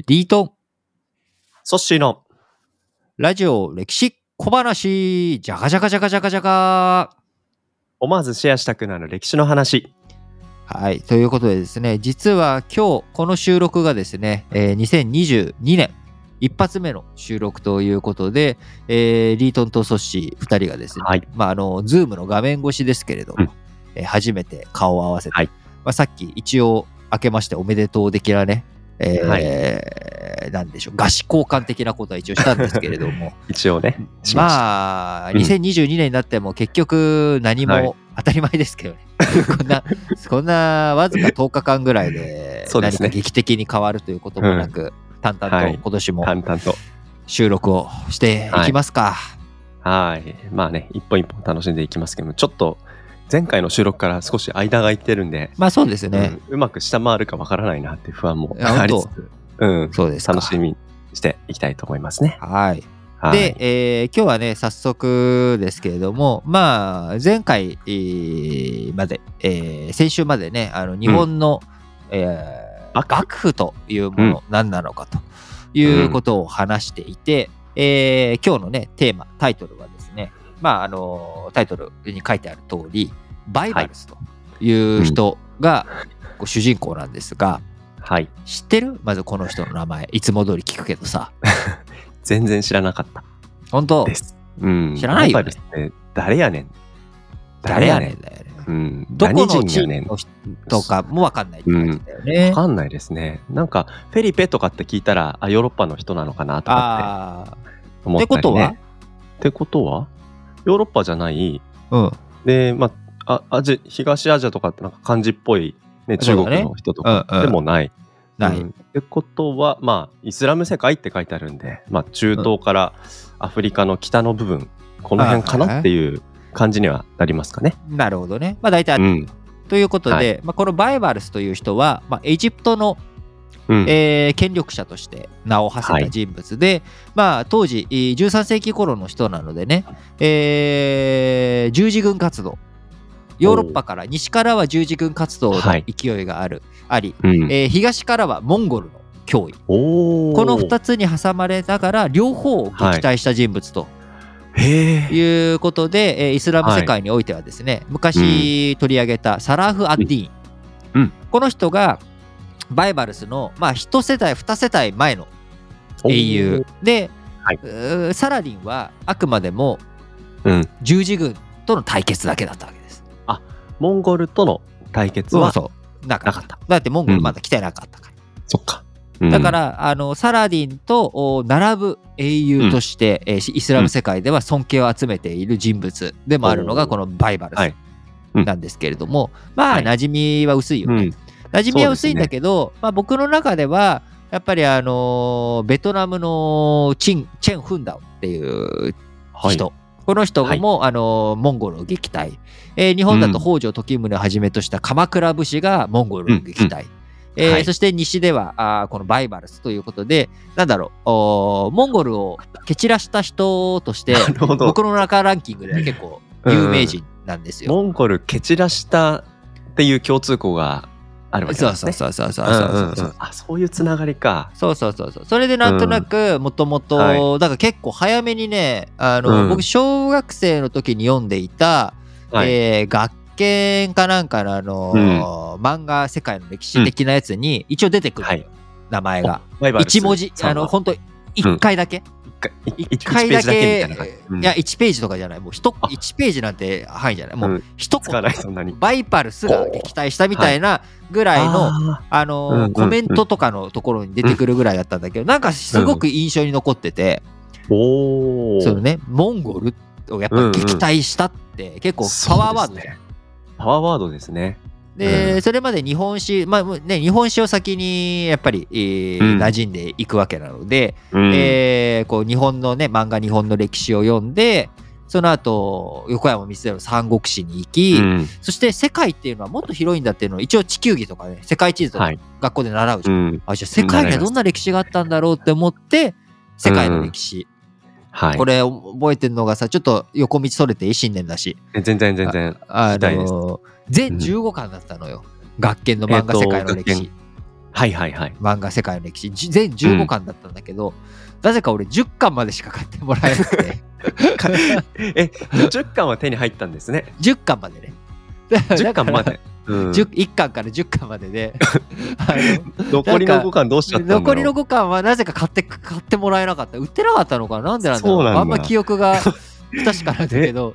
リートン、ソッシーのラジオ歴史小話、じゃかじゃかじゃかじゃかじゃか。思わずシェアしたくなる歴史の話。はい。ということでですね、実は今日、この収録がですね、えー2022年、一発目の収録ということで、えーリートンとソッシー2人がですね、はい。まあ、あの、 Zoom の画面越しですけれども、うんえー初めて顔を合わせて、はいまあ、さっき一応、明けましておめでとう的なね、えーはいなんでしょう、合詞交換的なことは一応したんですけれども、一応ね。しましたまあ、うん2022年になっても結局何はいも当たり前ですけどね。こんな、こんなわずか10日間ぐらいで何か劇的に変わるということもなく、淡々はいと今年も淡々と。収録をしていきますか。はい。まあね、一本一本楽しんでいきますけども、ちょっと前回の収録から少し間が空いてるんで、まあそうですね。うん。うまく下回るかわからないなっていう不安もありつつ、うん、そうですか。楽しみにしていきたいと思いますね。はい。はい、で、えー今日はね、早速ですけれども、まあ、前回えーまで、えー先週までね、あの日本の、えー幕府。というもの、何なのかということを話していて、えー今日のね、テーマ、タイトルはまあ、あの、タイトルに書いてある通り、バイバルスという人が、主人公なんですが、はい。知ってる？まずこの人の名前、いつも通り聞くけどさ、全然知らなかった本当？です。うん。知らないよねライバルって誰やねん誰やねんだよね。うん。どこの何人やねん地域の人かもわかんないって感じだよね。わかんないですね。なんか、フェリペとかって聞いたら、あ、ヨーロッパの人なのかなとか。って思ったり、ね。ってことは？ってことは？ヨーロッパじゃない、うん。で、まあ、あアジ東アジアとかってなんか漢字っぽい、ね、中国の人とかでもない。ない。うんってことは、まあ、イスラム世界って書いてあるんで、まあ、中東からアフリカの北の部分、この辺かなっていう感じにはなりますかね。なるほどね。まあ大体、うん。ということで、はいまあ、このバイバルスという人は、まあ、エジプトの、うん。えー権力者として名を馳せた人物で、まあ、当時えー13世紀頃の人なのでね、えー十字軍活動。ヨーロッパから西からは十字軍活動のはい。勢いがある、あり、うん。えー東からはモンゴルの脅威この2つに挟まれながら両方を撃退した人物とへえ。いうことで、えーイスラム世界においてはですね、昔取り上げたサラーフ・アッディーン、うん。この人がバイバルスの、まあ、1世帯2世帯前の英雄。で、はい。サラディンはあくまでもうん。十字軍との対決だけだったわけです。モンゴルとの対決は、そう。なかった。だってモンゴルまだ来てなかったから。そっか。うん。だか、ら、あのサラディンとお並ぶ英雄として、えーイスラム世界では尊敬を集めている人物でもあるのがこのバイバルはい。スうん。なんですけれども、まあはい。馴染みは薄いよね。うん。馴染みは薄いんだけど、まあ、僕の中ではやっぱりあのーベトナムのチンチェン・フンダオっていうはい。人、この人も、あのーモンゴルを撃退、えー日本だとうん。北条時宗をはじめとした鎌倉武士がモンゴルを撃退、えーはい。そして西ではあーこのバイバルスということでなんだろうおーモンゴルを蹴散らした人として。僕の中ランキングでは結構有名人なんですよ。モンゴル蹴散らしたっていう共通項があるわけそうそうなんですね。そうそうそうそうそううんうんうん。あ、そういうつながりか。そうそうそうそう。それでなんとなくもともとはだから結構早めにねあの、うん。僕小学生の時に読んでいた、はい。えー学研かなんかのあのー漫画世界の歴史的なやつに一応出てくる、はい。名前が。バイバルス一文字。あの本当一回だけ、一一回だけいや1ページとかじゃない。もう一あ。1ページなんて範囲じゃない。もううん。一使わ言、ないそんなに。バイパルスが撃退したみたいなぐらいの、ああのコメントとかのところに出てくるぐらいだったんだけど、なんかすごく印象に残ってて、ーおお。そのねモンゴルをやっぱり撃退したって結構パワーワードじゃん。パワーワードですね。で、うんそれまで日本史、まあね、日本史を先にやっぱり、えーうん馴染んでいくわけなので、うんえーこう日本のね漫画日本の歴史を読んでその後横山光輝の三国志に行き、うんそして世界っていうのはもっと広いんだっていうのを一応地球儀とかね世界地図とかはい。学校で習うじゃん。うん。あじゃあ世界にはどんな歴史があったんだろうって思って世界の歴史、はい。これ覚えてるのがさちょっと横道それていい新年だし全然全然。あの全15巻だったのよ、学研の漫画世界の歴史、はいはいはい。漫画世界の歴史じ全15巻だったんだけど、なぜか俺10巻までしか買ってもらえなくて え、10巻は手に入ったんですね。10巻までね10巻まで。うん。10 1巻から10巻までで。あ残りのなんか5巻どうしちゃったんだろうの？残りの5巻はなぜか買って買ってもらえなかった。売ってなかったのかな？なんでなんだろう。あんま記憶が 不確かなんだけど。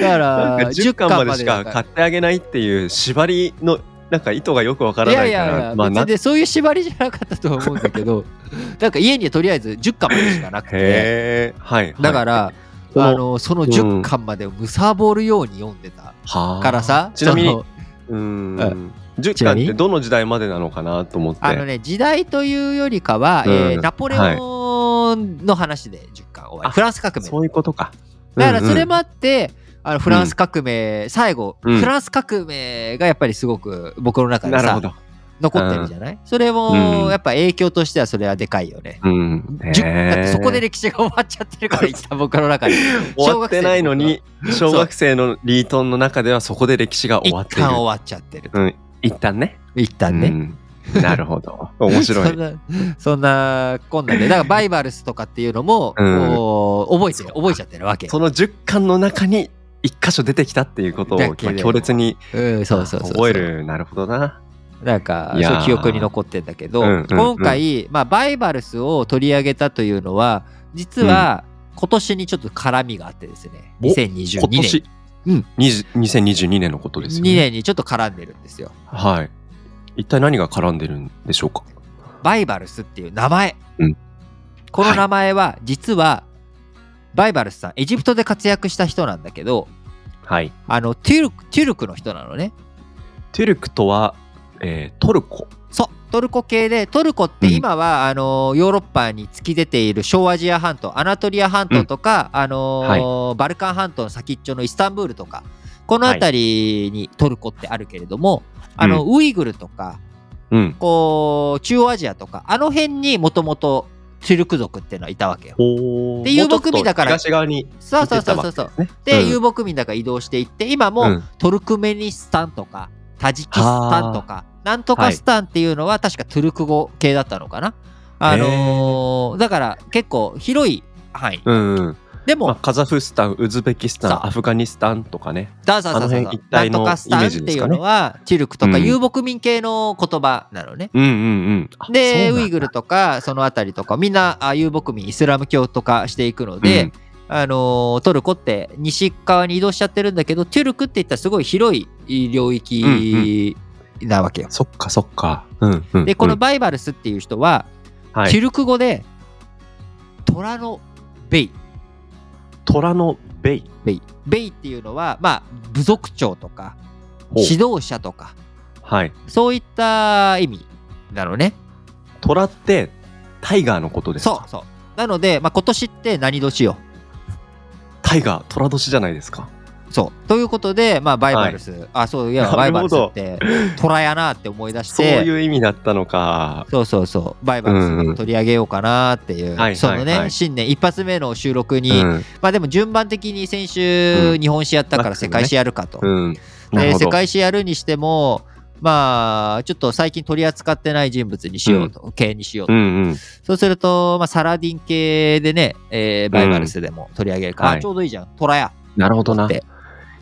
だからか10巻までしだかか買ってあげないっていう縛りのなんか意図がよくわからいないから。やいやいや、まあな別にそういう縛りじゃなかったとは思うんだけど。なんか家にとりあえず10巻までしかなくて。へえ。はいだからら、そのあのその10巻までをむさぼるように読んでたはあからさ。ちなみにうーうんん10ちなみに？巻ってどの時代までなのかなと思って。あのね時代というよりかは、うん。えーナポレオンの話で10巻終わり。あフランス革命。そういうことか。だからそれもうんあって、あのフランス革命、最後、うん。フランス革命がやっぱりすごく僕の中でさうんなるほど残ってるじゃない、それうん。もやっぱ影響としてはそれはでかいよね。うん。じゅだってそこでへ歴史が終わっちゃってるから 一旦僕の中でー終わってないのに小学生のリートンの中ではそこで歴史が終一わっている。旦終わっちゃってるうん。一旦ね。一旦ね、うん。なるほど。面白い。そんなそんなこんなで。だからバイバルスとかっていうのも、うん。覚えてる覚えちゃってるわけ。その10巻の中に一箇所出てきたっていうことを強烈にそうそうそう。覚える。なるほどななんかそう記憶に残ってんだけど、うんうんうん。今回、まあ、バイバルスを取り上げたというのは実は今年にちょっと絡みがあってですね、お2022年。今年、うん。20 2022年のことですよ2ね。年にちょっと絡んでるんですよ。はい。一体何が絡んでるんでしょうか？バイバルスっていう名前、うん。この名前は実はバイバルスさんエジプトで活躍した人なんだけどはい。あのトゥルクトゥルクの人なのね。トゥルクとは、えートルコ。そうトルコ系でトルコってうん。今は、あのヨーロッパに突き出ている小アジア半島アナトリア半島とか、あのバルカン半島の先っちょのイスタンブールとかこの辺りにトルコってあるけれども、あのウイグルとかうん。こう中央アジアとかあの辺にもともとトゥルク族っていうのはいたわけよ。で遊牧民だから東側にそうそうそうそうそう。けで遊牧民だから移動していって今も、うん。トルクメニスタンとかタジキスタンとかなんとかスタンっていうのは確かトゥルク語系だったのかな。あのーだから結構広い範囲。うんうん。でも、まあ、カザフスタンウズベキスタンアフガニスタンとかね。ダーサーさんあの辺なんとかスタンっていうのは、トゥルクとかうん遊牧民系の言葉なのね。うんうんうん。あで、ウイグルとかそのあたりとかみんなあ遊牧民イスラム教とかしていくので、うん。あのートルコって西側に移動しちゃってるんだけどトゥルクって言ったらすごい広い領域なわけよ。そっかそっか。うんうんでこのうん。バイバルスっていう人は、はい。トゥルク語で虎のベイ。虎のベイ。ベイ。ベイっていうのはまあ部族長とか指導者とか。はい。そういった意味なのね。虎ってタイガーのことですか？そうそう。なので、まあ、今年って何年よ。タイガー虎年じゃないですかそう。ということで、まあ、バイバルス、あ、そういや、バイバルスって虎やなって思い出しそうて、いう意味だったのか。そうそうそう、バイバルス取り上げようかなっていう、はいそのね、はい。はい新年一発目の収録に、うん。まあでも順番的に先週、うん。日本史やったから世界史やるかと。うん。なるほど。で世界史やるにしても、まあ、ちょっと最近取り扱ってない人物にしようと、系にしようと。うんうん。そうすると、まあ、サラディン系でね、えーバイバルスでも取り上げるから、はい。あちょうどいいじゃん、虎や。なるほどな。って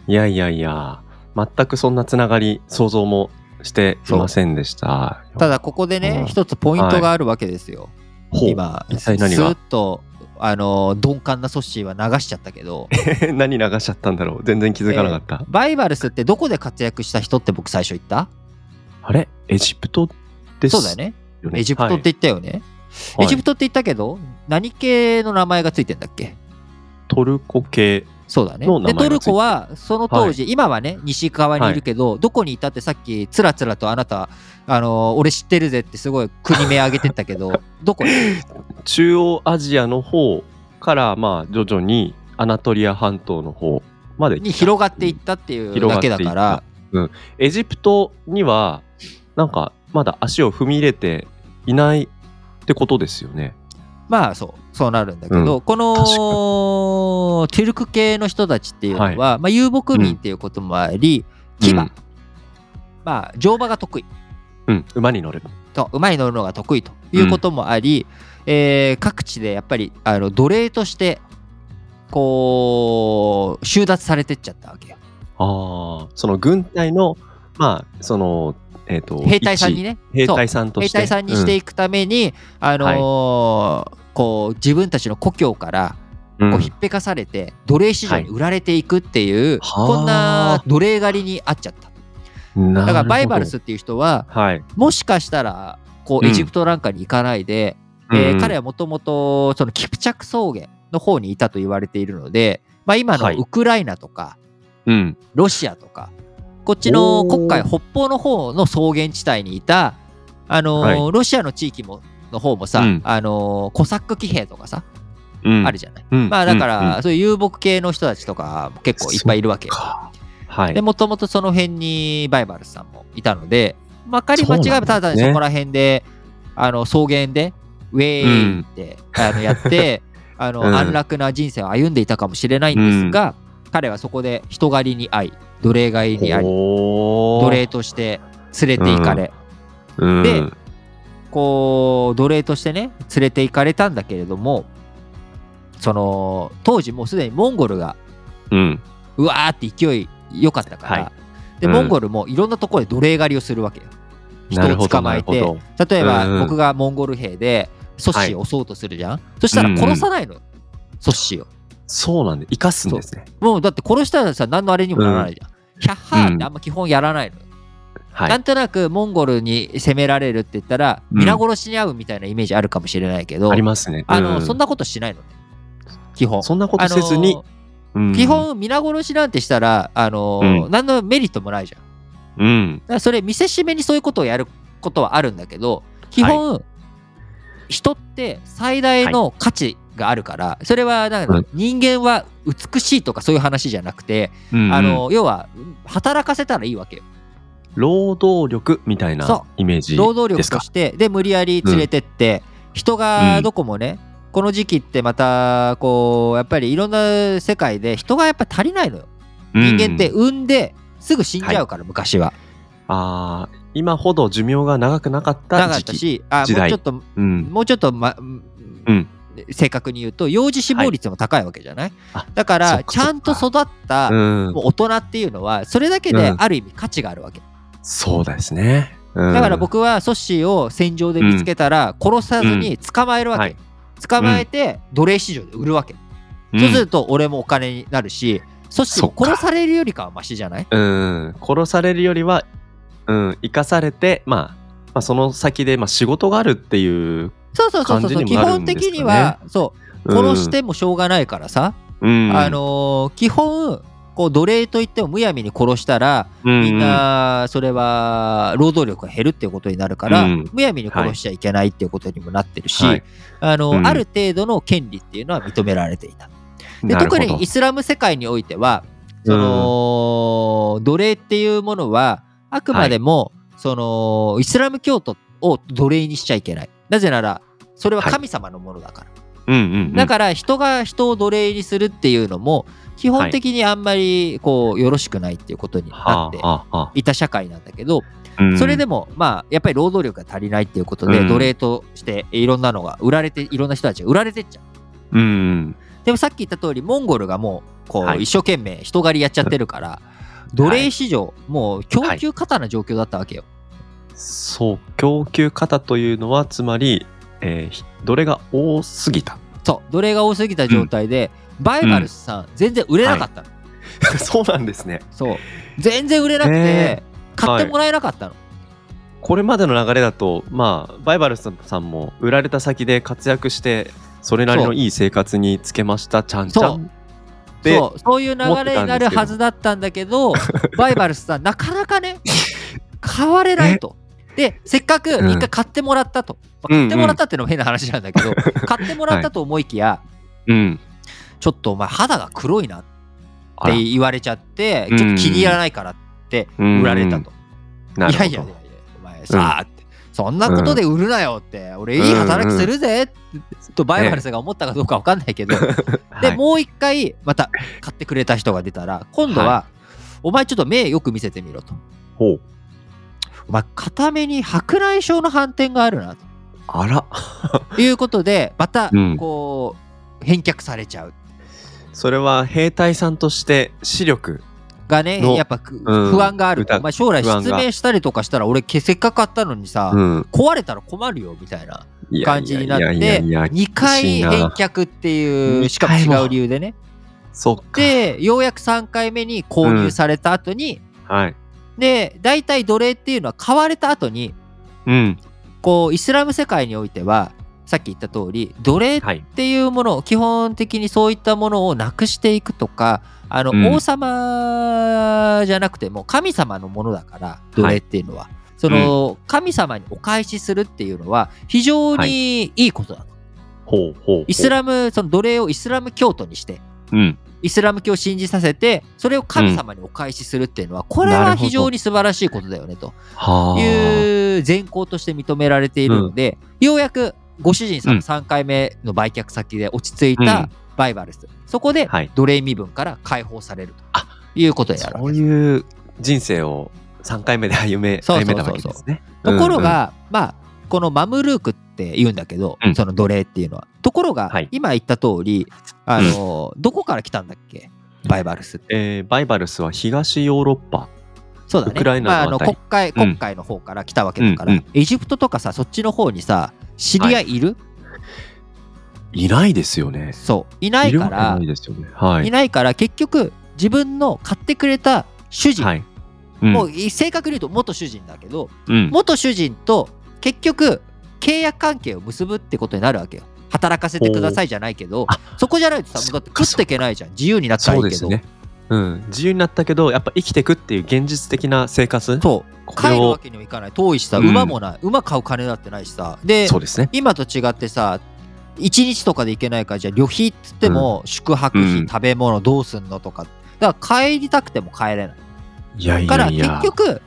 いやいやいや全くそんなつながり想像もしていませんでした。ただ、ここでね、うん。一つポイントがあるわけですよ。ほう今、一体何が？と、あの、鈍感なソッシーは流しちゃったけど、何流しちゃったんだろう？全然気づかなかった、バイバルスってどこで活躍した人って僕最初言った？あれ？エジプトですそうだよね。エジプトって言ったよね。はい。エジプトって言ったけど、何系の名前がついてんだっけ？トルコ系そうだね。で、トルコはその当時、今はね、西側にいるけど、どこにいたってさっき、つらつらとあなた、あの俺知ってるぜってすごい国名挙げてったけど、どこに？中央アジアの方からまあ徐々にアナトリア半島の方までに広がっていったっていうだけだから、エジプトにはなんかまだ足を踏み入れていないってことですよね。まあそう、そうなるんだけど、うん。このトゥルク系の人たちっていうのは、まあ、遊牧民っていうこともあり、騎馬、うん。まあ、乗馬が得意。うん、馬に乗る。と馬に乗るのが得意ということもあり、えー各地でやっぱりあの奴隷としてこう収奪されてっちゃったわけよ。ああ、その軍隊の、まあ、その、えっ、と、兵隊さんにね。一兵隊さんとして。兵隊さんにしていくために、あのーこう自分たちの故郷からうん、こうひっぺかされて奴隷市場に売られていくっていう、はいこんな奴隷狩りにあっちゃった。だだからバイバルスっていう人ははい。もしかしたらこううん。エジプトなんかに行かないで、えーうん彼はもともとそのキプチャク草原の方にいたと言われているので、まあ、今のはい。ウクライナとかうん。ロシアとかこっちのおー。黒海北方の方の草原地帯にいた、あのーはロシアの地域もの方もさ、うん。あのーコサック騎兵とかさ、うん。あるじゃない。うん。まあだから、うんうん。そういう遊牧系の人たちとかも結構いっぱいいるわけはい。でもともとその辺にバイバルスさんもいたので、まかり間違えばただそこら辺で、あの草原でウェーイって、あのやって あの、うん。安楽な人生を歩んでいたかもしれないんですが、彼はそこで人狩りに遭い奴隷狩りに遭い奴隷として連れて行かれ、うん。でこう奴隷としてね連れて行かれたんだけれどもその当時もうすでにモンゴルがうん。うわーって勢い良かったから、はでうんモンゴルもいろんなところで奴隷狩りをするわけよ。人をなるほど捕まえてなるほど例えば、うん僕がモンゴル兵でソッシーを襲おうとするじゃん、そしたら殺さないのよ、ソッシーを。そうなんで、生かすんですね。もうだって殺したらさ何のあれにもならないじゃん。ヒャッハーってあんま基本やらないのよ。はないん。となくモンゴルに攻められるって言ったら、うん皆殺しに遭うみたいなイメージあるかもしれないけど、ありますね。あのうそんなことしないのね。基本。そんなことせずに。基、本皆殺しなんてしたら、あのうん。何のメリットもないじゃん。うん。だからそれ見せしめにそういうことをやることはあるんだけど基本、人って最大の価値があるから、それはなんかうん。人間は美しいとかそういう話じゃなくて、うんあの要は働かせたらいいわけよ。労働力みたいなそイメージ労働ですか？力としてで無理やり連れてって、人がどこもね、この時期ってまたこうやっぱりいろんな世界で人がやっぱ足りないのよ。人間ってうん産んですぐ死んじゃうから、昔は。あー今ほど寿命が長くなかったなかっ時期。たしあもうちょっとうん。もうちょっと、まうん。正確に言うと幼児死亡率も高いわけじゃない、あだからちゃんと育ったう大人っていうのはそれだけでうん。ある意味価値があるわけ、そうですね。うん。だから僕はソッシーを戦場で見つけたら殺さずに捕まえるわけ、はい捕まえて奴隷市場で売るわけ、そうすると俺もお金になるしソッシーもそっか。殺されるよりかはマシじゃない？うん、殺されるよりは、うん、生かされて、まあ、まあ、その先で、まあ、仕事があるっていう、そうそうそうそう感じに基本もなるんですかね。的にはそう。うん。殺してもしょうがないからさ、うん、あのー基本こう奴隷といってもむやみに殺したらうん、みんなそれは労働力が減るっていうことになるから、うん。むやみに殺しちゃいけないっていうことにもなってるし、はい。あのうん。ある程度の権利っていうのは認められていた。で特にイスラム世界においてはその、奴隷っていうものはあくまでも、そのイスラム教徒を奴隷にしちゃいけない。なぜならそれは神様のものだから。うんうんうん、だから人が人を奴隷にするっていうのも基本的にあんまりこうよろしくないっていうことになってい。た社会なんだけどあそれでもまあやっぱり労働力が足りないっていうことでうん。奴隷としていろんなのが売られていろんな人たちが売られてっちゃう。うん、うん、でもさっき言った通りモンゴルがもうこはい。う一生懸命人狩りやっちゃってるから奴隷市場もう供給過多な状況だったわけよ。そう、供給方というのは、つまり、えーひどれが多すぎた？そう奴隷が多すぎた状態でバイバルスさん全然売れなかったの。そうなんですね。そう全然売れなくてへ買ってもらえなかったの。これまでの流れだと、まあ、バイバルスさんも売られた先で活躍して、それなりのいい生活につけました、ちゃんちゃん。でそうそういう流れになるはずだったんだけど バイバルスさんなかなかね買われないと。でせっかくうん。一回買ってもらったと、まあうんうん。買ってもらったっていうのも変な話なんだけど、買ってもらったと思いきや、うん。ちょっとお前肌が黒いなって言われちゃってうん。ちょっと気に入らないからって売られたと。いやいやいやいやお前さあって、そんなことで売るなよって、俺いい働きするぜとバイバルスが思ったかどうか分かんないけど、で、はい。もう一回また買ってくれた人が出たら今度は、はお前ちょっと目よく見せてみろとほう。まあ、片目に白内障の反転があるなあら。と いうことでまたうんこう返却されちゃうそれは兵隊さんとして視力。がねのやっぱ不安があると、疑まあ、将来失明したりとかしたら俺せっかく買ったのにさ、うん。壊れたら困るよみたいな感じになっていや2回返却っていう二しかも違う理由でねそっか。でようやく3回目に購入された後に、はい。で大体奴隷っていうのは買われた後にうん。こうイスラム世界においてはさっき言った通り奴隷っはい。ていうものを基本的にそういったものをなくしていくとかあの、うん王様じゃなくても神様のものだから奴隷っていうのは、その、神様にお返しするっていうのは非常にいいことだと、ほうほうほう。イスラムその奴隷をイスラム教徒にしてうん。イスラム教を信じさせてそれを神様にお返しするっていうのは、これは非常に素晴らしいことだよねと。はあ。いう善行として認められているので、ようやくご主人さん。の3回目の売却先で落ち着いたバイバルス、そこではい。奴隷身分から解放されるとあいうことになるわそうけです。いう人生を3回目で歩め、そうそうそうそう。歩めたわけですね。ところが、まあこのマムルークって言うんだけど、うん。その奴隷っていうのは。ところが、はい。今言った通りあの、どこから来たんだっけ？バイバルスって。えーバイバルスは東ヨーロッパ。そうだね。ウクライナのまあ、あの国会うん。国会の方から来たわけだから、うんうん。エジプトとかさそっちの方にさ知り合いい。る、いないですよね。そう。いないからないですよね。はい。い。ないから結局自分の買ってくれた主人、はい。うん。もう正確に言うと元主人だけどうん。元主人と結局契約関係を結ぶってことになるわけよ。働かせてくださいじゃないけどあそこじゃないとさだって食っていけないじゃん。自由になったらいいうけどそですね。うん、自由になったけどやっぱ生きてくっていう現実的な生活？そう。帰るわけにもいかない。遠いしさうん。馬もない、馬買う金だってないしさ。でそうですね。今と違ってさ1日とかで行けないからじゃあ旅費っつっても宿泊費、うん。食べ物どうすんのとか。だから帰りたくても帰れない。いやいからや。いや結局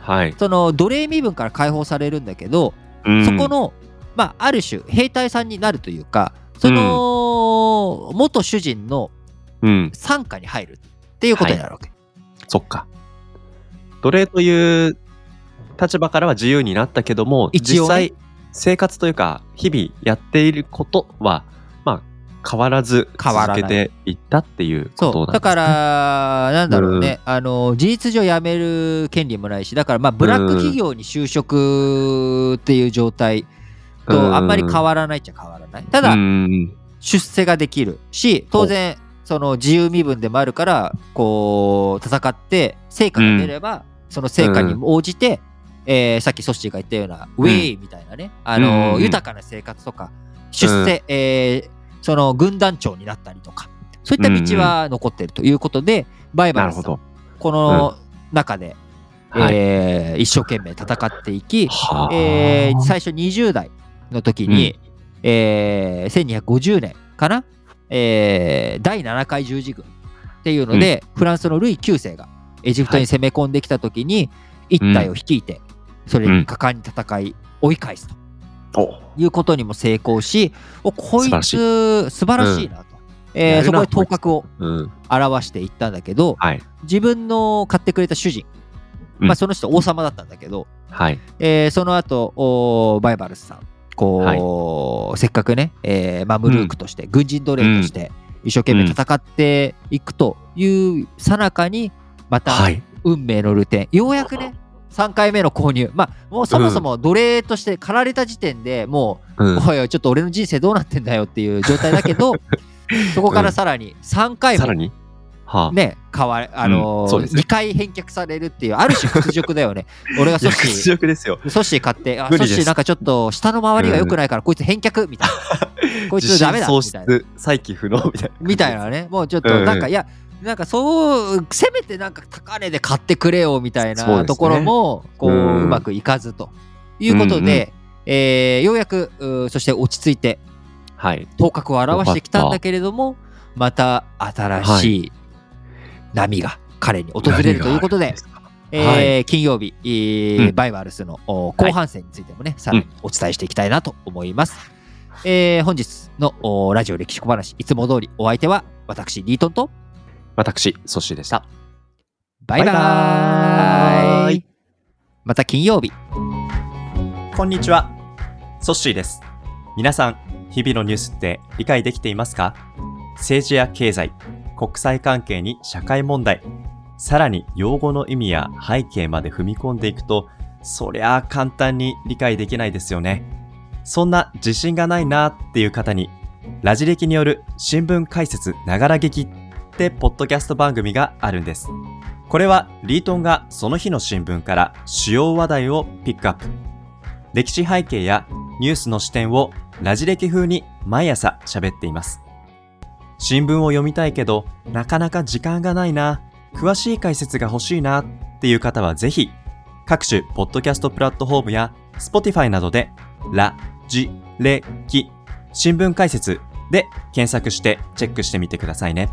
はい、その奴隷身分から解放されるんだけど、うんそこの、まあ、ある種兵隊さんになるというかその、元主人のうん。傘下に入るっていうことになるわけ、そっか。奴隷という立場からは自由になったけども一応ね。実際生活というか日々やっていることはまあ変わらず続けていったっていうことなんです、ね、そう。だからなんだろうね、あの事実上辞める権利もないしだからまあブラック企業に就職っていう状態うん。とあんまり変わらないっちゃ変わらない。ただうん出世ができるし当然その自由身分でもあるからこう戦って成果が出れば、その成果に応じて、えーさっきソッシーが言ったような、ウェイみたいなね。あの、うん豊かな生活とか出世、えーその軍団長になったりとかそういった道は残っているということで、バイバルさんなるほど。この中で、はい、えー一生懸命戦っていき、はあ。えー最初20代の時に、えー1250年かな、えー第7回十字軍っていうので、フランスのルイ9世がエジプトに攻め込んできた時に、一隊を率いてそれに果敢に戦い追い返すと。おいうことにも成功しおこいつ素晴らしい。なと、えーやるなそこで頭角をうん。表していったんだけどはい。自分の買ってくれた主人、うん。まあ、その人王様だったんだけど、はい。えーその後おバイバルスさんこう、せっかくね、えーマムルークとして、軍人奴隷として一生懸命戦っていくというさなかにまたはい。運命のルテンようやくね3回目の購入。まあもうそもそも奴隷として駆られた時点でもうん。う、おいおいちょっと俺の人生どうなってんだよっていう状態だけど そこからさらに3回もさらに？はあ、ね、変わあのーうんね。2回返却されるっていう、ある種屈辱だよね。俺がソッ屈シー、辱ですよ。ソッシー買って、あ、ソシーなんかちょっと下の周りが良くないから、こいつ返却みたいな。こいつダメだみたいな。失再起不能みたいなみたいなね。もうちょっと、うんうんなん。か、いや、なんかそう、せめてなんか高値で買ってくれよみたいなところも、こう、うまくいかずということで、えーようやく、うそして落ち着いて、はい。頭角を現してきたんだけれども、また新しい波が彼に訪れるということで、えーは金曜日、えバイバルスのお後半戦についてもね、さらにお伝えしていきたいなと思います。えー本日のおラジオ歴史小話、いつも通りお相手は私、リートンと私ソッシーでしたバイバイまた金曜日。こんにちは。ソッシーです。皆さん、日々のニュースって理解できていますか？政治や経済、国際関係に社会問題、さらに用語の意味や背景まで踏み込んでいくと、そりゃあ簡単に理解できないですよね。そんな自信がないなっていう方に、ラジ歴による新聞解説ながら劇ってポッドキャスト番組があるんです。これはリートンがその日の新聞から主要話題をピックアップ。歴史背景やニュースの視点をラジ歴風に毎朝喋っています。新聞を読みたいけど、なかなか時間がないな、詳しい解説が欲しいなっていう方はぜひ、各種ポッドキャストプラットフォームや Spotify などで、ラ、ジ、レ、キ、新聞解説で検索してチェックしてみてくださいね。